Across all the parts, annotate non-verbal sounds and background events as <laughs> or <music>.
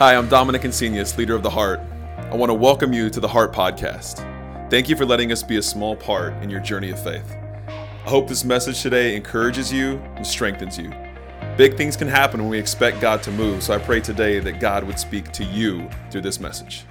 Hi, I'm Dominic Insenius, leader of The Heart. I want to welcome you to the Heart Podcast. Thank you for letting us be a small part in your journey of faith. I hope this message today encourages you and strengthens you. Big things can happen when we expect God to move, so I pray today that God would speak to you through this message.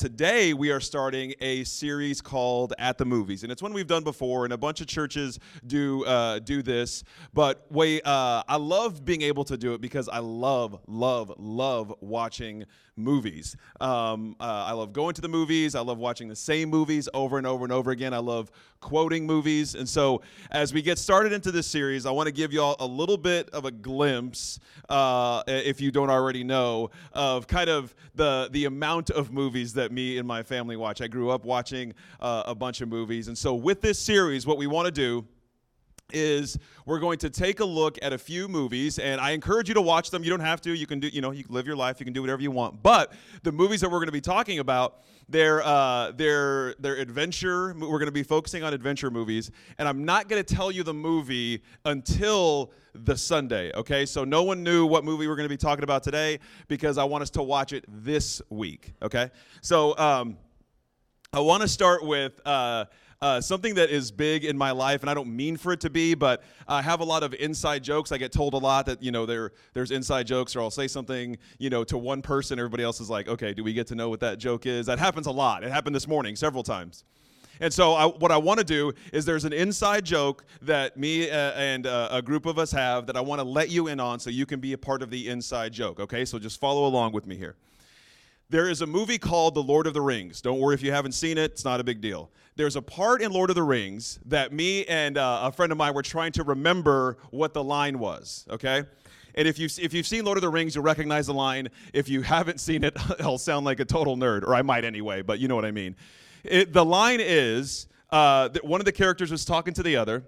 Today, we are starting a series called At the Movies, and it's one we've done before, and a bunch of churches do uh, do this. But we, uh, I love being able to do it because I love, love, love watching movies. Um, uh, I love going to the movies. I love watching the same movies over and over and over again. I love quoting movies. And so, as we get started into this series, I want to give you all a little bit of a glimpse, uh, if you don't already know, of kind of the the amount of movies that me and my family watch. I grew up watching uh, a bunch of movies, and so with this series, what we want to do is we're going to take a look at a few movies and i encourage you to watch them. You don't have to. You can do you know you can live your life. You can do whatever you want. But the movies that we're going to be talking about they're uh, they're they're adventure we're going to be focusing on adventure movies. And i'm not going to tell you the movie until the sunday okay? So no one knew what movie we're going to be talking about today because i want us to watch it this week okay? So um, i want to start with uh, uh, something that is big in my life, and I don't mean for it to be, but I have a lot of inside jokes. I get told a lot that you know there there's inside jokes, or I'll say something you know to one person, everybody else is like, okay, do we get to know what that joke is? That happens a lot. It happened this morning several times. And so, I, what I want to do is there's an inside joke that me uh, and uh, a group of us have that I want to let you in on so you can be a part of the inside joke, okay? So, just follow along with me here. There is a movie called The Lord of the Rings. Don't worry if you haven't seen it, it's not a big deal. There's a part in Lord of the Rings that me and uh, a friend of mine were trying to remember what the line was, okay? And if you've, if you've seen Lord of the Rings, you'll recognize the line. If you haven't seen it, <laughs> I'll sound like a total nerd, or I might anyway, but you know what I mean. It, the line is uh, that one of the characters was talking to the other,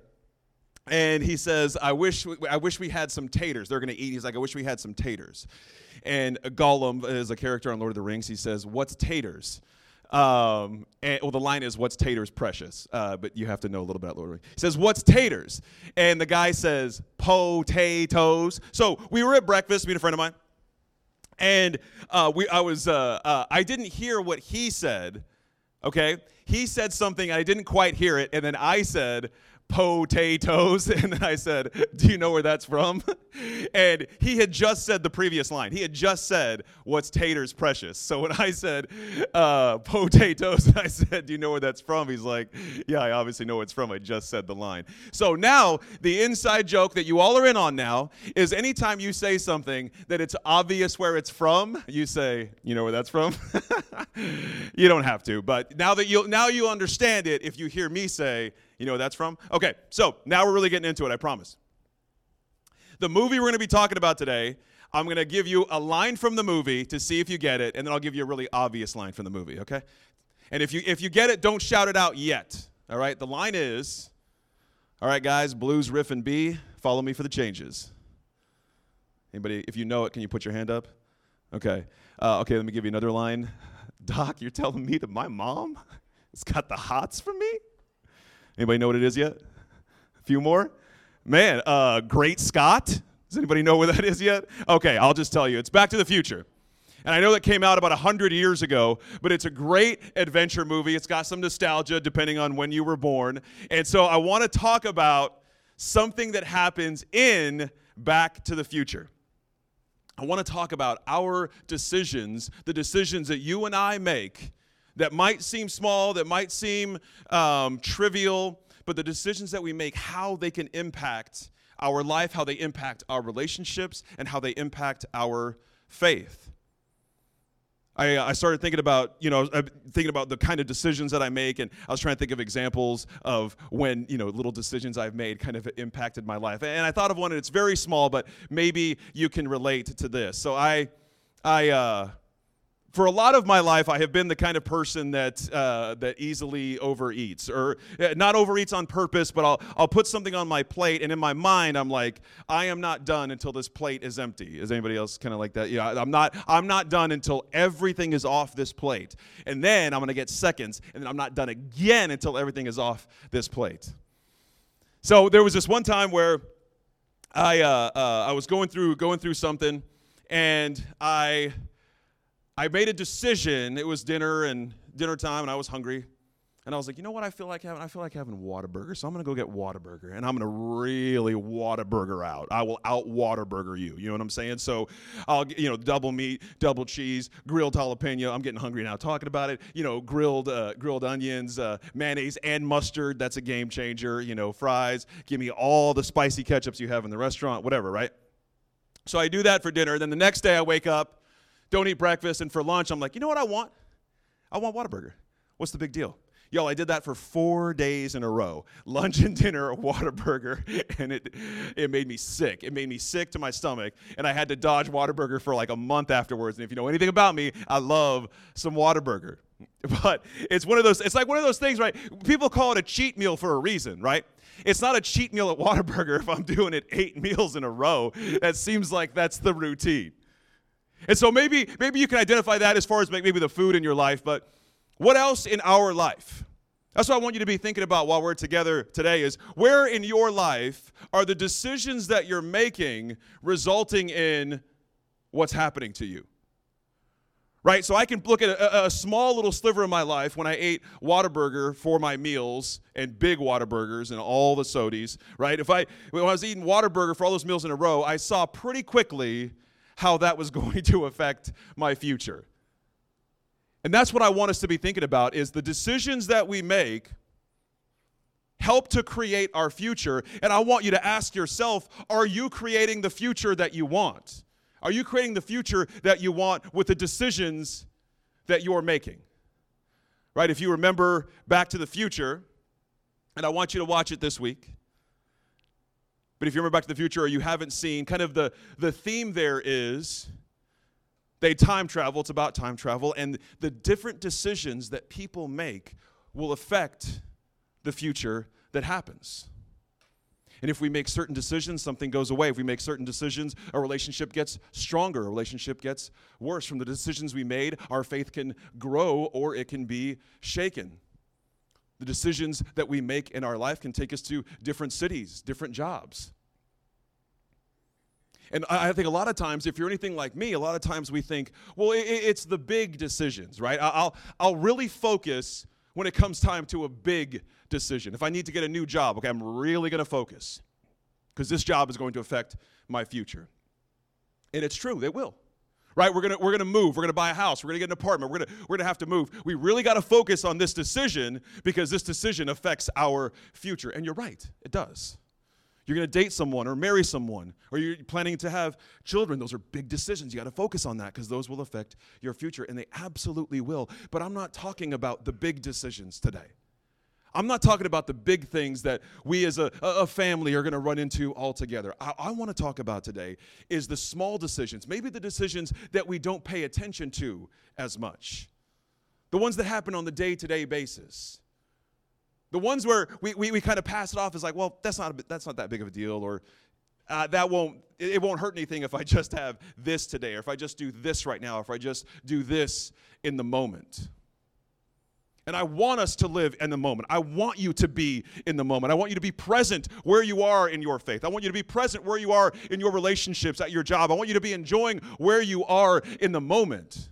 and he says, I wish, I wish we had some taters. They're going to eat. He's like, I wish we had some taters. And Gollum is a character on Lord of the Rings. He says, What's taters? Um, and, well, the line is, What's taters precious? Uh, but you have to know a little bit about Lord of the Rings. He says, What's taters? And the guy says, Potatoes. So we were at breakfast, me a friend of mine. And uh, we, I was, uh, uh I didn't hear what he said. Okay, he said something, I didn't quite hear it, and then I said, potatoes. <laughs> And I said, Do you know where that's from? <laughs> And he had just said the previous line. He had just said, What's taters precious? So when I said uh, <laughs> potatoes, I said, Do you know where that's from? He's like, Yeah, I obviously know where it's from. I just said the line. So now the inside joke that you all are in on now is anytime you say something that it's obvious where it's from, you say, You know where that's from? you don't have to. But now that you now you understand it, if you hear me say, you know where that's from? Okay, so now we're really getting into it, I promise. The movie we're going to be talking about today, I'm going to give you a line from the movie to see if you get it, and then I'll give you a really obvious line from the movie, okay? And if you if you get it, don't shout it out yet. All right? The line is All right, guys, blues riff and B, follow me for the changes. Anybody if you know it, can you put your hand up? Okay. Uh, okay, let me give you another line. <laughs> Doc, you're telling me that my mom has got the hots for me? Anybody know what it is yet? A few more? Man, uh, Great Scott. Does anybody know where that is yet? Okay, I'll just tell you. It's Back to the Future. And I know that came out about 100 years ago, but it's a great adventure movie. It's got some nostalgia depending on when you were born. And so I want to talk about something that happens in Back to the Future. I want to talk about our decisions, the decisions that you and I make that might seem small, that might seem um, trivial, but the decisions that we make, how they can impact our life, how they impact our relationships, and how they impact our faith. I, uh, I started thinking about, you know, uh, thinking about the kind of decisions that I make, and I was trying to think of examples of when, you know, little decisions I've made kind of impacted my life. And I thought of one, and it's very small, but maybe you can relate to this. So I, I, uh, for a lot of my life, I have been the kind of person that uh, that easily overeats, or uh, not overeats on purpose, but I'll I'll put something on my plate, and in my mind, I'm like, I am not done until this plate is empty. Is anybody else kind of like that? Yeah, I'm not I'm not done until everything is off this plate, and then I'm gonna get seconds, and then I'm not done again until everything is off this plate. So there was this one time where I uh, uh I was going through going through something and I I made a decision. It was dinner and dinner time, and I was hungry. And I was like, you know what I feel like having? I feel like having Whataburger. So I'm gonna go get Whataburger, and I'm gonna really Whataburger out. I will out Whataburger you. You know what I'm saying? So I'll you know double meat, double cheese, grilled jalapeno. I'm getting hungry now talking about it. You know, grilled uh, grilled onions, uh, mayonnaise and mustard. That's a game changer. You know, fries. Give me all the spicy ketchups you have in the restaurant. Whatever, right? So I do that for dinner. Then the next day I wake up, don't eat breakfast, and for lunch I'm like, you know what I want? I want Whataburger. What's the big deal? Y'all, I did that for four days in a row. <laughs> Lunch and dinner, Whataburger, <laughs> and it it made me sick. It made me sick to my stomach, and I had to dodge Whataburger for like a month afterwards. And if you know anything about me, I love some Whataburger. <laughs> But it's one of those, it's like one of those things, right? People call it a cheat meal for a reason, right? It's not a cheat meal at Whataburger if I'm doing it eight meals in a row. That seems like that's the routine. And so maybe maybe you can identify that as far as maybe the food in your life, but what else in our life? That's what I want you to be thinking about while we're together today is where in your life are the decisions that you're making resulting in what's happening to you? Right? So I can look at a, a small little sliver of my life when I ate Whataburger for my meals and big Whataburgers and all the sodies, right? If I when I was eating Whataburger for all those meals in a row, I saw pretty quickly how that was <laughs> going to affect my future. And that's what I want us to be thinking about is the decisions that we make help to create our future. And I want you to ask yourself, are you creating the future that you want? Are you creating the future that you want with the decisions that you're making? Right? If you remember Back to the Future, and I want you to watch it this week. But if you remember Back to the Future or you haven't seen, kind of the, the theme there is they time travel, it's about time travel, and the different decisions that people make will affect the future that happens. And if we make certain decisions, something goes away. If we make certain decisions, a relationship gets stronger, a relationship gets worse. From the decisions we made, our faith can grow or it can be shaken. The decisions that we make in our life can take us to different cities, different jobs. And I think a lot of times, if you're anything like me, a lot of times we think, well, it's the big decisions, right? I'll, I'll really focus when it comes time to a big decision. If I need to get a new job, okay, I'm really going to focus because this job is going to affect my future. And it's true, it will. Right? We're to we're to move, we're to buy a house, we're to get an apartment, we're to we're to have to move. We really got to focus on this decision because this decision affects our future. And you're right, it does. You're to date someone or marry someone, or you're planning to have children. Those are big decisions. You got to focus on that because those will affect your future, and they absolutely will. But I'm not talking about the big decisions today. I'm not talking about the big things that we as a, a family are going to run into altogether. I, I want to talk about today is the small decisions, maybe the decisions that we don't pay attention to as much, the ones that happen on the day to day basis. The ones where we, we, we kind of pass it off as like, well, that's not, a, that's not that big of a deal, or uh, that won't, it, won't hurt anything if I just have this today, or if I just do this right now, or if I just do this in the moment. And I want us to live in the moment. I want you to be in the moment. I want you to be present where you are in your faith. I want you to be present where you are in your relationships, at your job. I want you to be enjoying where you are in the moment.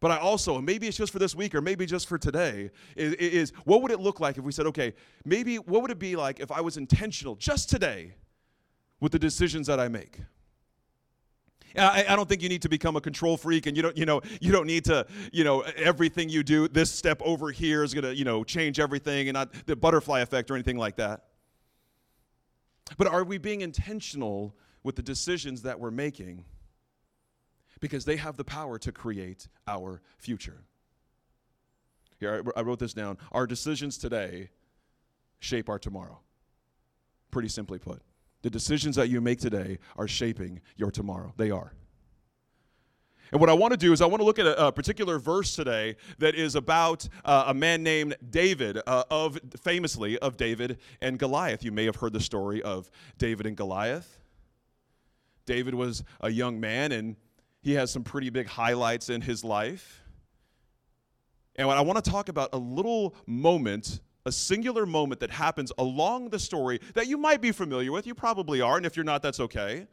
But I also, and maybe it's just for this week or maybe just for today, is, is, what would it look like if we said, okay, maybe what would it be like if I was intentional just today with the decisions that I make? I, I, don't think you need to become a control freak, and you don't, you know, you don't need to, you know, everything you do, this step over here is gonna, you know, change everything, and not the butterfly effect or anything like that. But are we being intentional with the decisions that we're making? because they have the power to create our future. Here, I wrote this down. Our decisions today shape our tomorrow. Pretty simply put, the decisions that you make today are shaping your tomorrow. They are. And what I want to do is I want to look at a, a particular verse today that is about uh, a man named David, uh, of famously of David and Goliath. You may have heard the story of David and Goliath. David was a young man, and he has some pretty big highlights in his life. And what I want to talk about a little moment, a singular moment that happens along the story that you might be familiar with. You probably are, and if you're not, that's okay.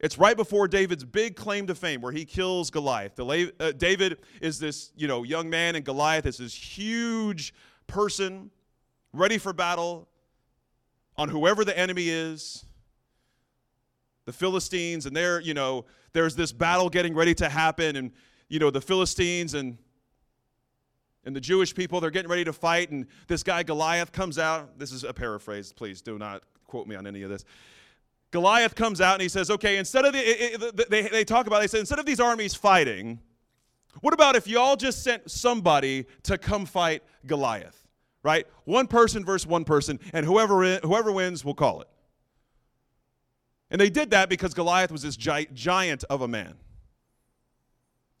It's right before David's big claim to fame where he kills Goliath. Uh, David is this, you know, young man and Goliath is this huge person ready for battle on whoever the enemy is. The Philistines and they're, you know, there's this battle getting ready to happen and you know, the Philistines and and the Jewish people, they're getting ready to fight, and this guy Goliath comes out. This is a paraphrase, please do not quote me on any of this. Goliath comes out and he says, okay, instead of the, it, it, they, they talk about, they say, instead of these armies fighting, what about if y'all just sent somebody to come fight Goliath? Right? One person versus one person, and whoever, whoever wins we'll call it. And they did that because Goliath was this gi- giant of a man.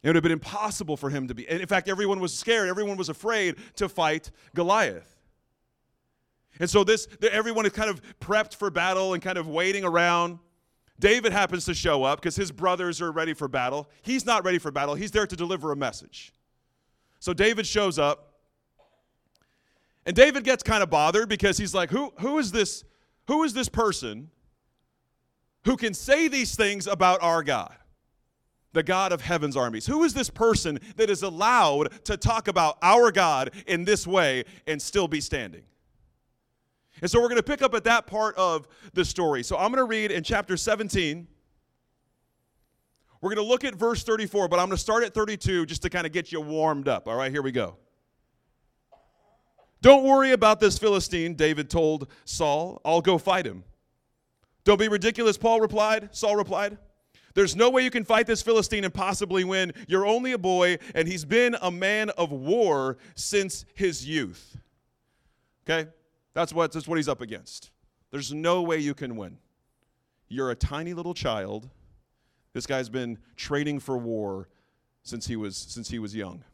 It would have been impossible for him to be. In fact, everyone was scared, everyone was afraid to fight Goliath. And so this everyone is kind of prepped for battle and kind of waiting around. David happens to show up because his brothers are ready for battle. He's not ready for battle. He's there to deliver a message. So David shows up. And David gets kind of bothered because he's like, "Who who is this who is this person who can say these things about our God?" The God of heaven's armies? Who is this person that is allowed to talk about our God in this way and still be standing? And so we're going to pick up at that part of the story. So I'm going to read in chapter 17. We're going to look at verse 34, but I'm going to start at 32 just to kind of get you warmed up. All right, here we go. Don't worry about this Philistine, David told Saul. I'll go fight him. Don't be ridiculous, Paul replied. Saul replied. There's no way you can fight this Philistine and possibly win. You're only a boy, and he's been a man of war since his youth. Okay? That's what, that's what he's up against. There's no way you can win. You're a tiny little child. This guy's been training for war since he was, since he was young.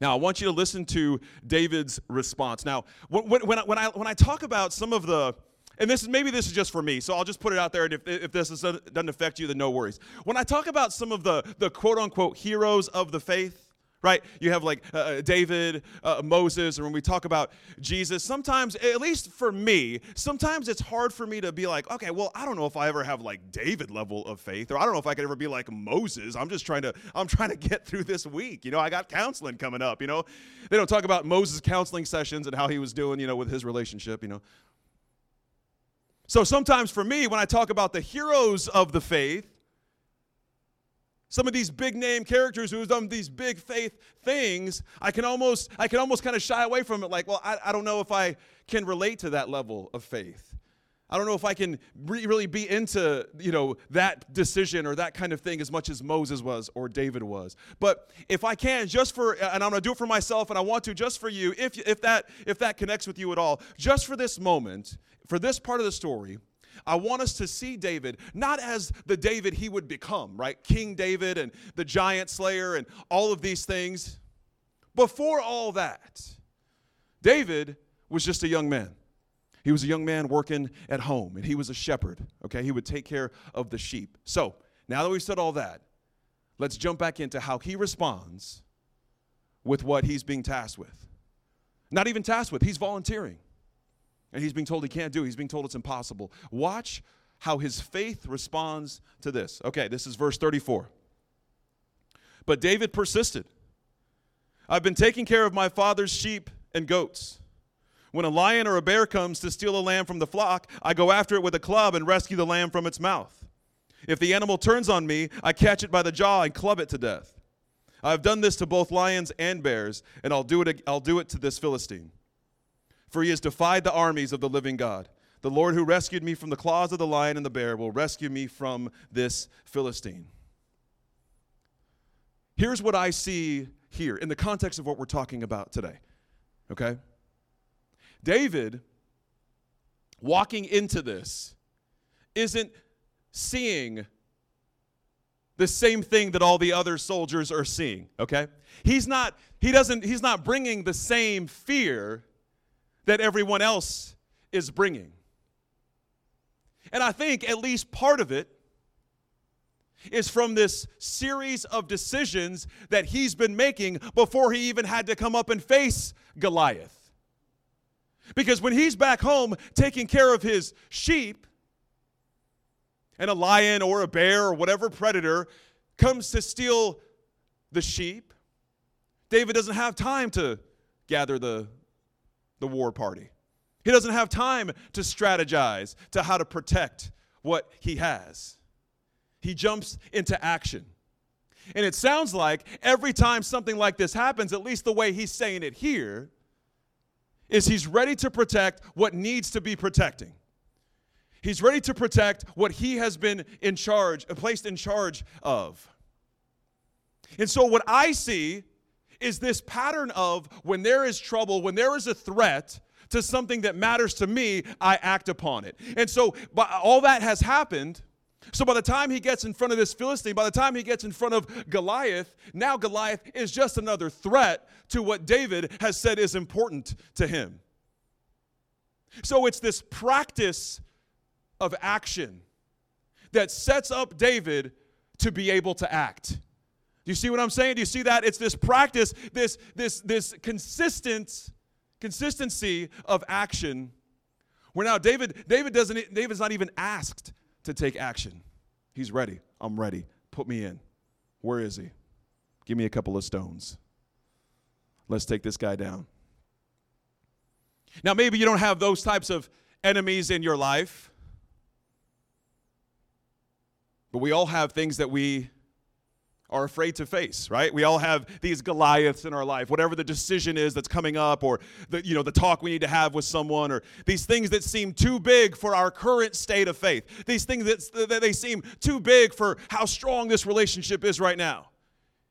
Now, I want you to listen to David's response. Now, when, when, when, I, when I talk about some of the, and this is maybe this is just for me, so I'll just put it out there. And if, if this is, doesn't affect you, then no worries. When I talk about some of the, the quote unquote heroes of the faith, right? You have like uh, uh, David, uh, Moses, and when we talk about Jesus, sometimes, at least for me, sometimes it's hard for me to be like, okay, well, I don't know if I ever have like David level of faith, or I don't know if I could ever be like Moses. I'm just trying to, I'm trying to get through this week. You know, I got counseling coming up. You know, they don't talk about Moses' counseling sessions and how he was doing, you know, with his relationship. You know. So sometimes for me, when I talk about the heroes of the faith, some of these big name characters who have done these big faith things, I can almost, I can almost kind of shy away from it. Like, well, I, I don't know if I can relate to that level of faith. I don't know if I can re- really be into, you know, that decision or that kind of thing as much as Moses was or David was. But if I can, just for, and I'm going to do it for myself, and I want to just for you, if if that if that connects with you at all, just for this moment, for this part of the story, I want us to see David not as the David he would become, right? King David and the giant slayer and all of these things. Before all that, David was just a young man. He was a young man working at home and he was a shepherd, okay? He would take care of the sheep. So, now that we've said all that, let's jump back into how he responds with what he's being tasked with. Not even tasked with, he's volunteering and he's being told he can't do it. He's being told it's impossible. Watch how his faith responds to this. Okay, this is verse 34. But David persisted. I've been taking care of my father's sheep and goats. When a lion or a bear comes to steal a lamb from the flock, I go after it with a club and rescue the lamb from its mouth. If the animal turns on me, I catch it by the jaw and club it to death. I've done this to both lions and bears, and I'll do it, I'll do it to this Philistine for he has defied the armies of the living God. The Lord who rescued me from the claws of the lion and the bear will rescue me from this Philistine. Here's what I see here in the context of what we're talking about today. Okay? David, walking into this, isn't seeing the same thing that all the other soldiers are seeing okay he's not he doesn't he's not bringing the same fear that everyone else is bringing. And I think at least part of it is from this series of decisions that he's been making before he even had to come up and face Goliath. Because when he's back home taking care of his sheep, and a lion or a bear or whatever predator comes to steal the sheep, David doesn't have time to gather the, the war party. He doesn't have time to strategize to how to protect what he has. He jumps into action. And it sounds like every time something like this happens, at least the way he's saying it here, is he's ready to protect what needs to be protecting. He's ready to protect what he has been in charge, placed in charge of. And so, what I see is this pattern of when there is trouble, when there is a threat to something that matters to me, I act upon it. And so, all that has happened. So by the time he gets in front of this Philistine, by the time he gets in front of Goliath, now Goliath is just another threat to what David has said is important to him. So it's this practice of action that sets up David to be able to act. Do you see what I'm saying? Do you see that? It's this practice, this this this consistent consistency of action. Where now David David doesn't David's not even asked to take action. He's ready. I'm ready. Put me in. Where is he? Give me a couple of stones. Let's take this guy down. Now, maybe you don't have those types of enemies in your life, but we all have things that we are afraid to face, right? We all have these Goliaths in our life, whatever the decision is that's coming up or the you know the talk we need to have with someone or these things that seem too big for our current state of faith. These things that, that they seem too big for how strong this relationship is right now.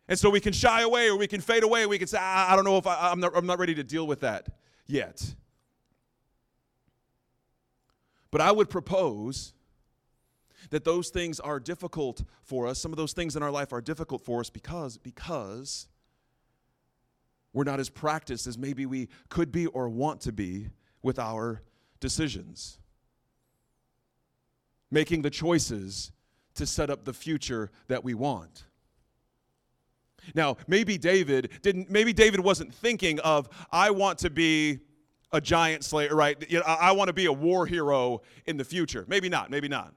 And so we can shy away or we can fade away. We can say, I, I don't know if I, I'm, not, I'm not ready to deal with that yet. But I would propose that those things are difficult for us. Some of those things in our life are difficult for us because because we're not as practiced as maybe we could be or want to be with our decisions. Making the choices to set up the future that we want. Now, maybe David didn't maybe David wasn't thinking of I want to be a giant slayer, right? I want to be a war hero in the future. Maybe not, maybe not.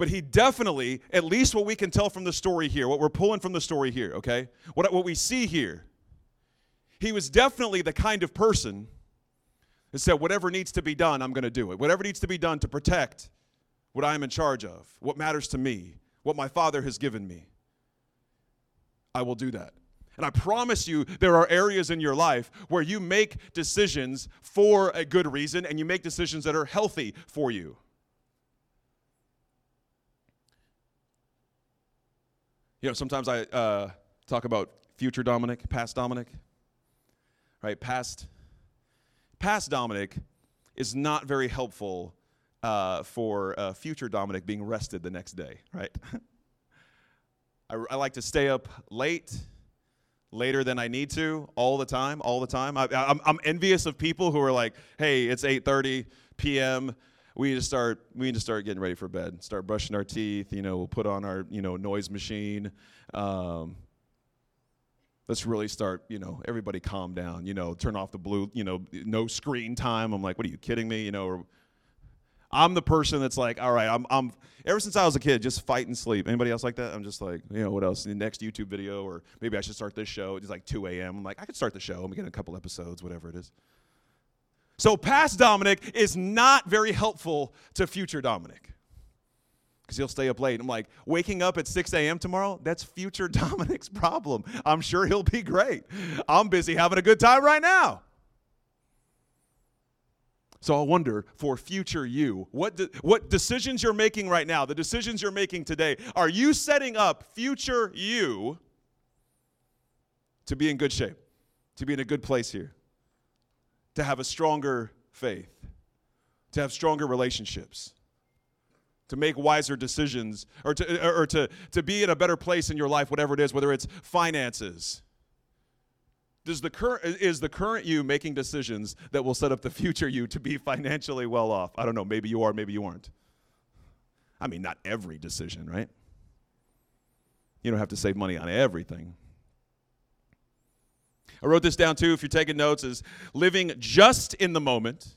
But he definitely, at least what we can tell from the story here, what we're pulling from the story here, okay? What, what we see here, he was definitely the kind of person that said, whatever needs to be done, I'm going to do it. Whatever needs to be done to protect what I'm in charge of, what matters to me, what my father has given me, I will do that. And I promise you, there are areas in your life where you make decisions for a good reason and you make decisions that are healthy for you. You know, sometimes I uh, talk about future Dominic, past Dominic, right? Past, past Dominic is not very helpful uh, for uh, future Dominic being rested the next day, right? <laughs> I, I, like to stay up late, later than I need to, all the time, all the time. I, I'm, I'm envious of people who are like, "Hey, it's 8:30 p.m we need to start we need to start getting ready for bed. Start brushing our teeth you know we'll put on our you know noise machine. Um, let's really start you know everybody calm down you know turn off the blue you know no screen time. I'm like what are you kidding me? You know or, i'm the person that's like all right i'm, I'm ever since i was a kid just fight and sleep. Anybody else like that? I'm just like you know what else? The next youtube video or maybe i should start this show it's like 2 a.m i'm like i could start the show i'm getting a couple episodes whatever it is so past Dominic is not very helpful to future Dominic because he'll stay up late. I'm like, waking up at 6 a.m. tomorrow, that's future <laughs> Dominic's problem. I'm sure he'll be great. I'm busy having a good time right now. So I wonder for future you, what, de- what decisions you're making right now, the decisions you're making today, are you setting up future you to be in good shape, to be in a good place here? To have a stronger faith, to have stronger relationships, to make wiser decisions, or to, or to, to be in a better place in your life, whatever it is, whether it's finances. Does the current, is the current you making decisions that will set up the <laughs> future you to be financially well off? I don't know. Maybe you are, maybe you aren't. I mean, not every decision, right? You don't have to save money on everything. I wrote this down too if you're taking notes is living just in the moment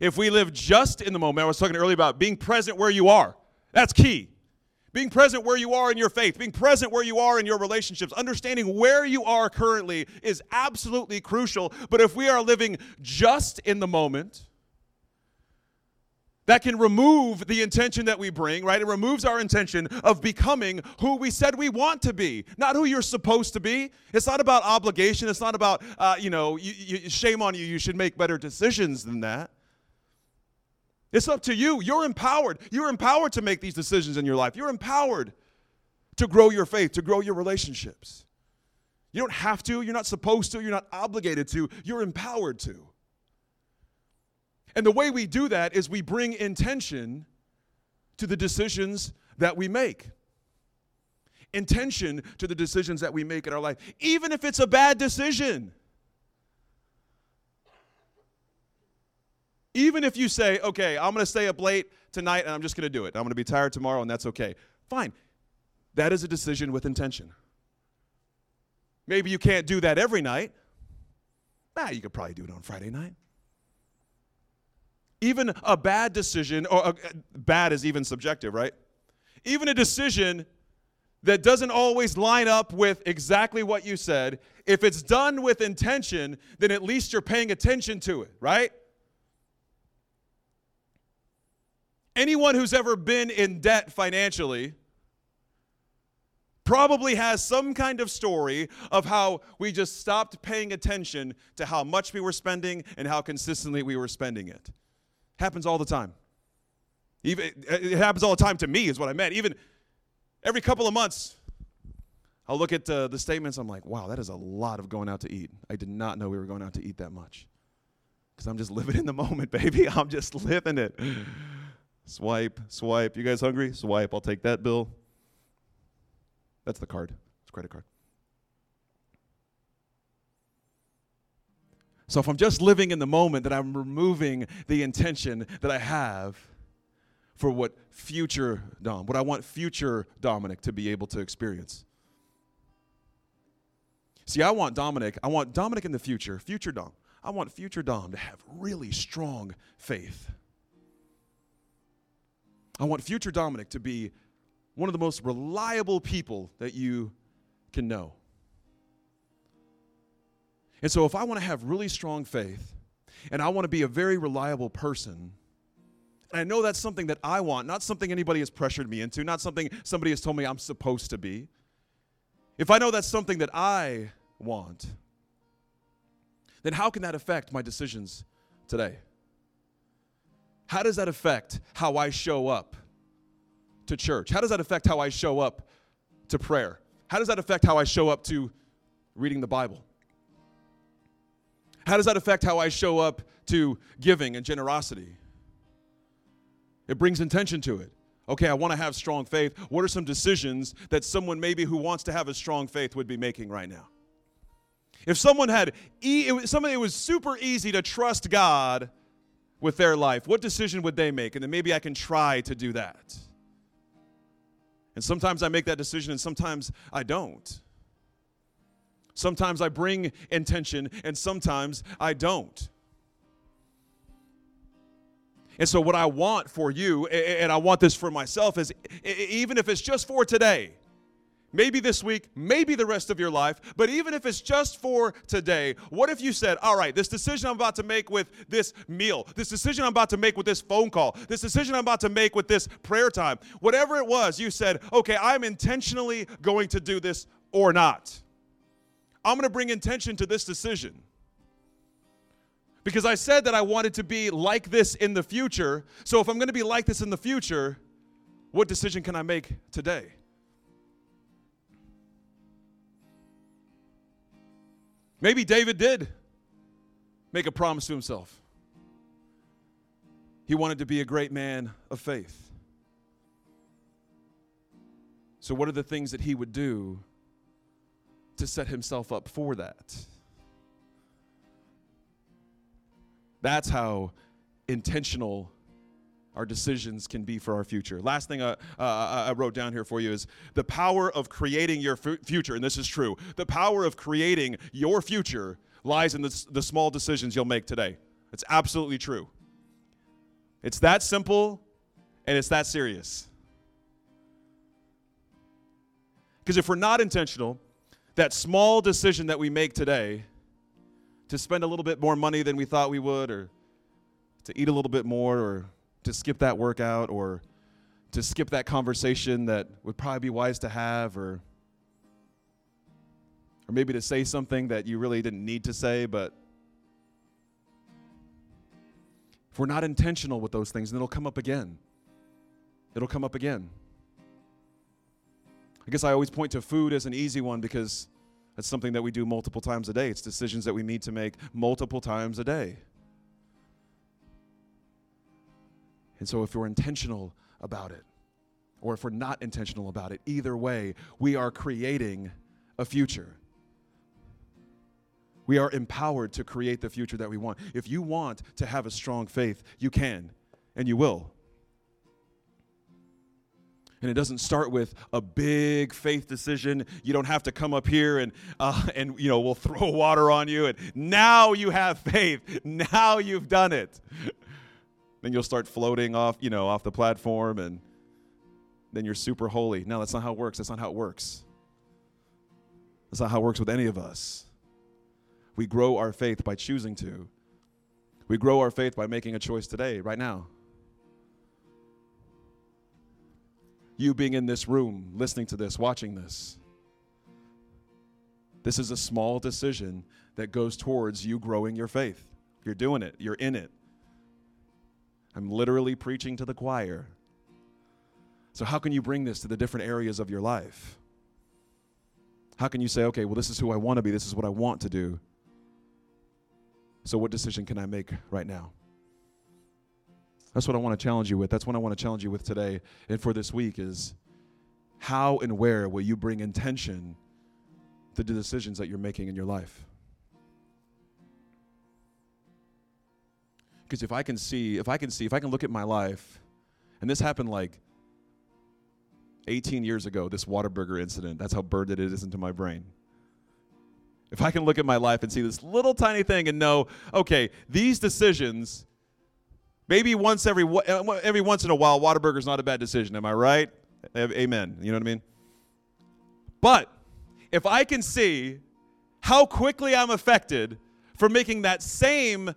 If we live just in the moment, I was talking earlier about being present where you are. That's key. Being present where you are in your faith, being present where you are in your relationships, understanding where you are currently is absolutely crucial. But if we are living just in the moment, that can remove the intention that we bring, right? It removes our intention of becoming who we said we want to be, not who you're supposed to be. It's not about obligation. It's not about, uh, you know, you, you, shame on you. You should make better decisions than that. It's up to you. You're empowered. You're empowered to make these decisions in your life. You're empowered to grow your faith, to grow your relationships. You don't have to. You're not supposed to. You're not obligated to. You're empowered to. And the way we do that is we bring intention to the decisions that we make. Intention to the decisions that we make in our life, even if it's a bad decision. Even if you say, okay, I'm going to stay up late tonight and I'm just going to do it. I'm going to be tired tomorrow and that's okay. Fine. That is a decision with intention. Maybe you can't do that every night. Ah, you could probably do it on Friday night. Even a bad decision, or a, bad is even subjective, right? Even a decision that doesn't always line up with exactly what you said, if it's done with intention, then at least you're paying attention to it, right? Anyone who's ever been in debt financially probably has some kind of story of how we just stopped paying attention to how much we were spending and how consistently we were spending it. Happens all the time. Even it happens all the time to me is what I meant. Even every couple of months, I'll look at uh, the statements. I'm like, wow, that is a lot of going out to eat. I did not know we were going out to eat that much. Because I'm just <laughs> living in the moment, baby. <laughs> I'm just living it. swipe, swipe. You guys hungry? Swipe. I'll take that bill. That's the card. It's credit card. So if I'm just living in the moment, that I'm removing the intention that I have for what future Dom, what I want future Dominic to be able to experience. See, I want Dominic, I want Dominic in the future, future Dom. I want future Dom to have really strong faith. I want future Dominic to be one of the most reliable people that you can know. And so, if I want to have really strong faith and I want to be a very reliable person, and I know that's something that I want, not something anybody has pressured me into, not something somebody has told me I'm supposed to be. If I know that's something that I want, then how can that affect my decisions today? How does that affect how I show up to church? How does that affect how I show up to prayer? How does that affect how I show up to reading the Bible? How does that affect how I show up to giving and generosity? It brings intention to it. Okay, I want to have strong faith. What are some decisions that someone maybe who wants to have a strong faith would be making right now? If someone had, e- it was, somebody it was super easy to trust God with their life, what decision would they make? And then maybe I can try to do that. And sometimes I make that decision and sometimes I don't. Sometimes I bring intention, and sometimes I don't. And so, what I want for you, and I want this for myself, is even if it's just for today, maybe this week, maybe the rest of your life, but even if it's just for today, what if you said, All right, this decision I'm about to make with this meal, this decision I'm about to make with this phone call, this decision I'm about to make with this prayer time, whatever it was, you said, Okay, I'm intentionally going to do this or not. I'm going to bring intention to this decision. Because I said that I wanted to be like this in the future. So if I'm going to be like this in the future, what decision can I make today? Maybe David did make a promise to himself. He wanted to be a great man of faith. So, what are the things that he would do to set himself up for that. That's how intentional our decisions can be for our future. Last thing I, uh, I, wrote down here for you is the power of creating your f- future, and this is true. The power of creating your future lies in the, the small decisions you'll make today. It's absolutely true. It's that simple and it's that serious. Because if we're not intentional, that small decision that we make today to spend a little bit more money than we thought we would, or to eat a little bit more, or to skip that workout, or to skip that conversation that would probably be wise to have, or or maybe to say something that you really didn't need to say, but if we're not intentional with those things, then it'll come up again. It'll come up again. I guess I always point to food as an easy one because that's something that we do multiple times a day. It's decisions that we need to make multiple times a day. And so if we're intentional about it, or if we're not intentional about it, either way, we are creating a future. We are empowered to create the future that we want. If you want to have a strong faith, you can and you will. And it doesn't start with a big faith decision. You don't have to come up here and, uh, <laughs> and you know, we'll throw <laughs> water on you. And now you have faith. Now you've done it. <laughs> then you'll start floating off, you know, off the platform and then you're super holy. No, that's not how it works. That's not how it works. That's not how it works with any of us. We grow our faith by choosing to. We grow our faith by making a choice today, right now. You being in this room, listening to this, watching this. This is a small decision that goes towards you growing your faith. You're doing it, you're in it. I'm literally preaching to the choir. So, how can you bring this to the different areas of your life? How can you say, okay, well, this is who I want to be, this is what I want to do? So, what decision can I make right now? That's what I want to challenge you with. That's what I want to challenge you with today and for this week is how and where will you bring intention to the decisions that you're making in your life? Because if I can see, if I can see, if I can look at my life, and this happened like 18 years ago, this Whataburger incident, that's how burned it is into my brain. If I can look at my life and see this little tiny thing and know, okay, these decisions Maybe once every uh, every once in a while, Whataburger's not a bad decision. Am I right? Amen. You know what I mean? But if I can see how quickly I'm affected for making that same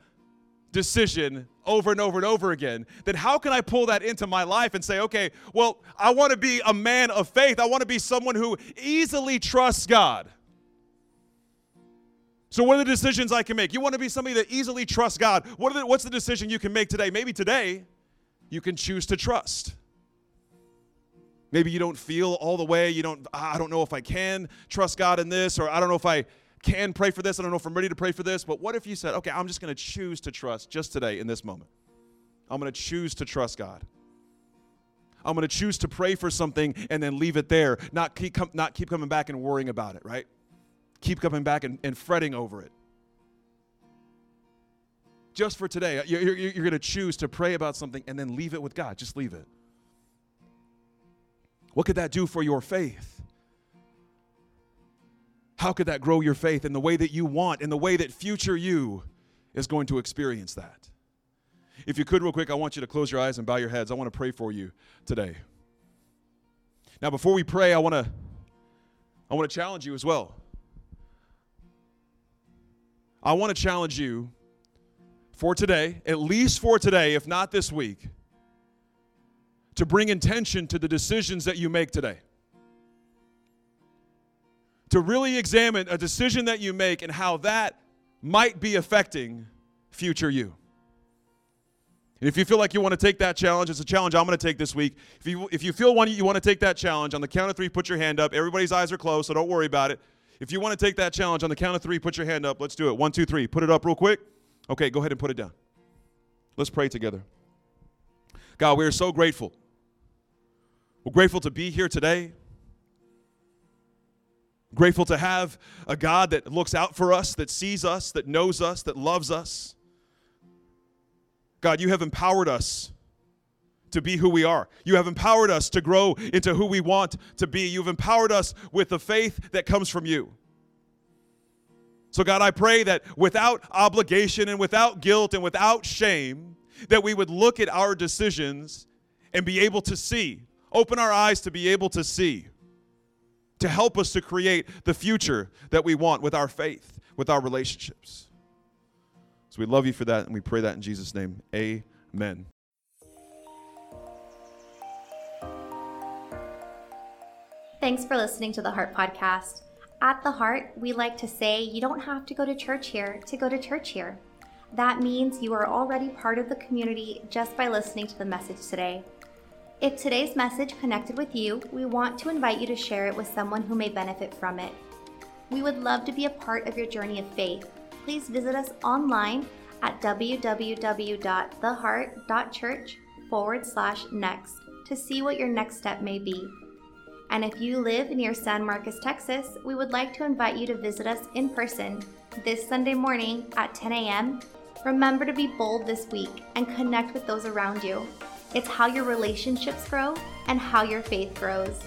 decision over and over and over again, then how can I pull that into my life and say, okay, well, I want to be a man of faith. I want to be someone who easily trusts God. So, what are the decisions I can make? You want to be somebody that easily trusts God. What the, what's the decision you can make today? Maybe today you can choose to trust. Maybe you don't feel all the way. You don't, ah, I don't know if I can trust God in this, or I don't know if I can pray for this. I don't know if I'm ready to pray for this. But what if you said, okay, I'm just going to choose to trust just today in this moment? I'm going to choose to trust God. I'm going to choose to pray for something and then leave it there, not keep, not keep coming back and worrying about it, right? Keep coming back and, and fretting over it. Just for today, uh, you're, you're, you're going to choose to pray about something and then leave it with God. Just leave it. What could that do for your faith? How could that grow your faith in the way that you want, in the way that future you is going to experience that? If you could, real quick, I want you to close your eyes and bow your heads. I want to pray for you today. Now, before we pray, I want to I want to challenge you as well. I want to challenge you for today, at least for today, if not this week, to bring intention to the decisions that you make today. To really examine a decision that you make and how that might be affecting future you. And if you feel like you want to take that challenge, it's a challenge I'm going to take this week. If you, if you feel one, you want to take that challenge, on the count of three, put your hand up. Everybody's eyes are closed, so don't worry about it. If you want to take that challenge on the count of three, put your hand up. Let's do it. One, two, three. Put it up real quick. Okay, go ahead and put it down. Let's pray together. God, we are so grateful. We're grateful to be here today. Grateful to have a God that looks out for us, that sees us, that knows us, that loves us. God, you have empowered us to be who we are. You have empowered us to grow into who we want to be. You've empowered us with the faith that comes from you. So, God, I pray that without obligation and without guilt and without shame, that we would look at our decisions and be able to see, open our eyes to be able to see, to help us to create the future that we want with our faith, with our relationships. So we love you for that, and we pray that in Jesus' name. Amen. Thanks for listening to the Heart Podcast. At the Heart, we like to say you don't have to go to church here to go to church here. That means you are already part of the community just by listening to the message today. If today's message connected with you, we want to invite you to share it with someone who may benefit from it. We would love to be a part of your journey of faith. Please visit us online at www.theheart.church forward slash next to see what your next step may be. And if you live near San Marcos, Texas, we would like to invite you to visit us in person this Sunday morning at 10 a.m. Remember to be bold this week and connect with those around you. It's how your relationships grow and how your faith grows.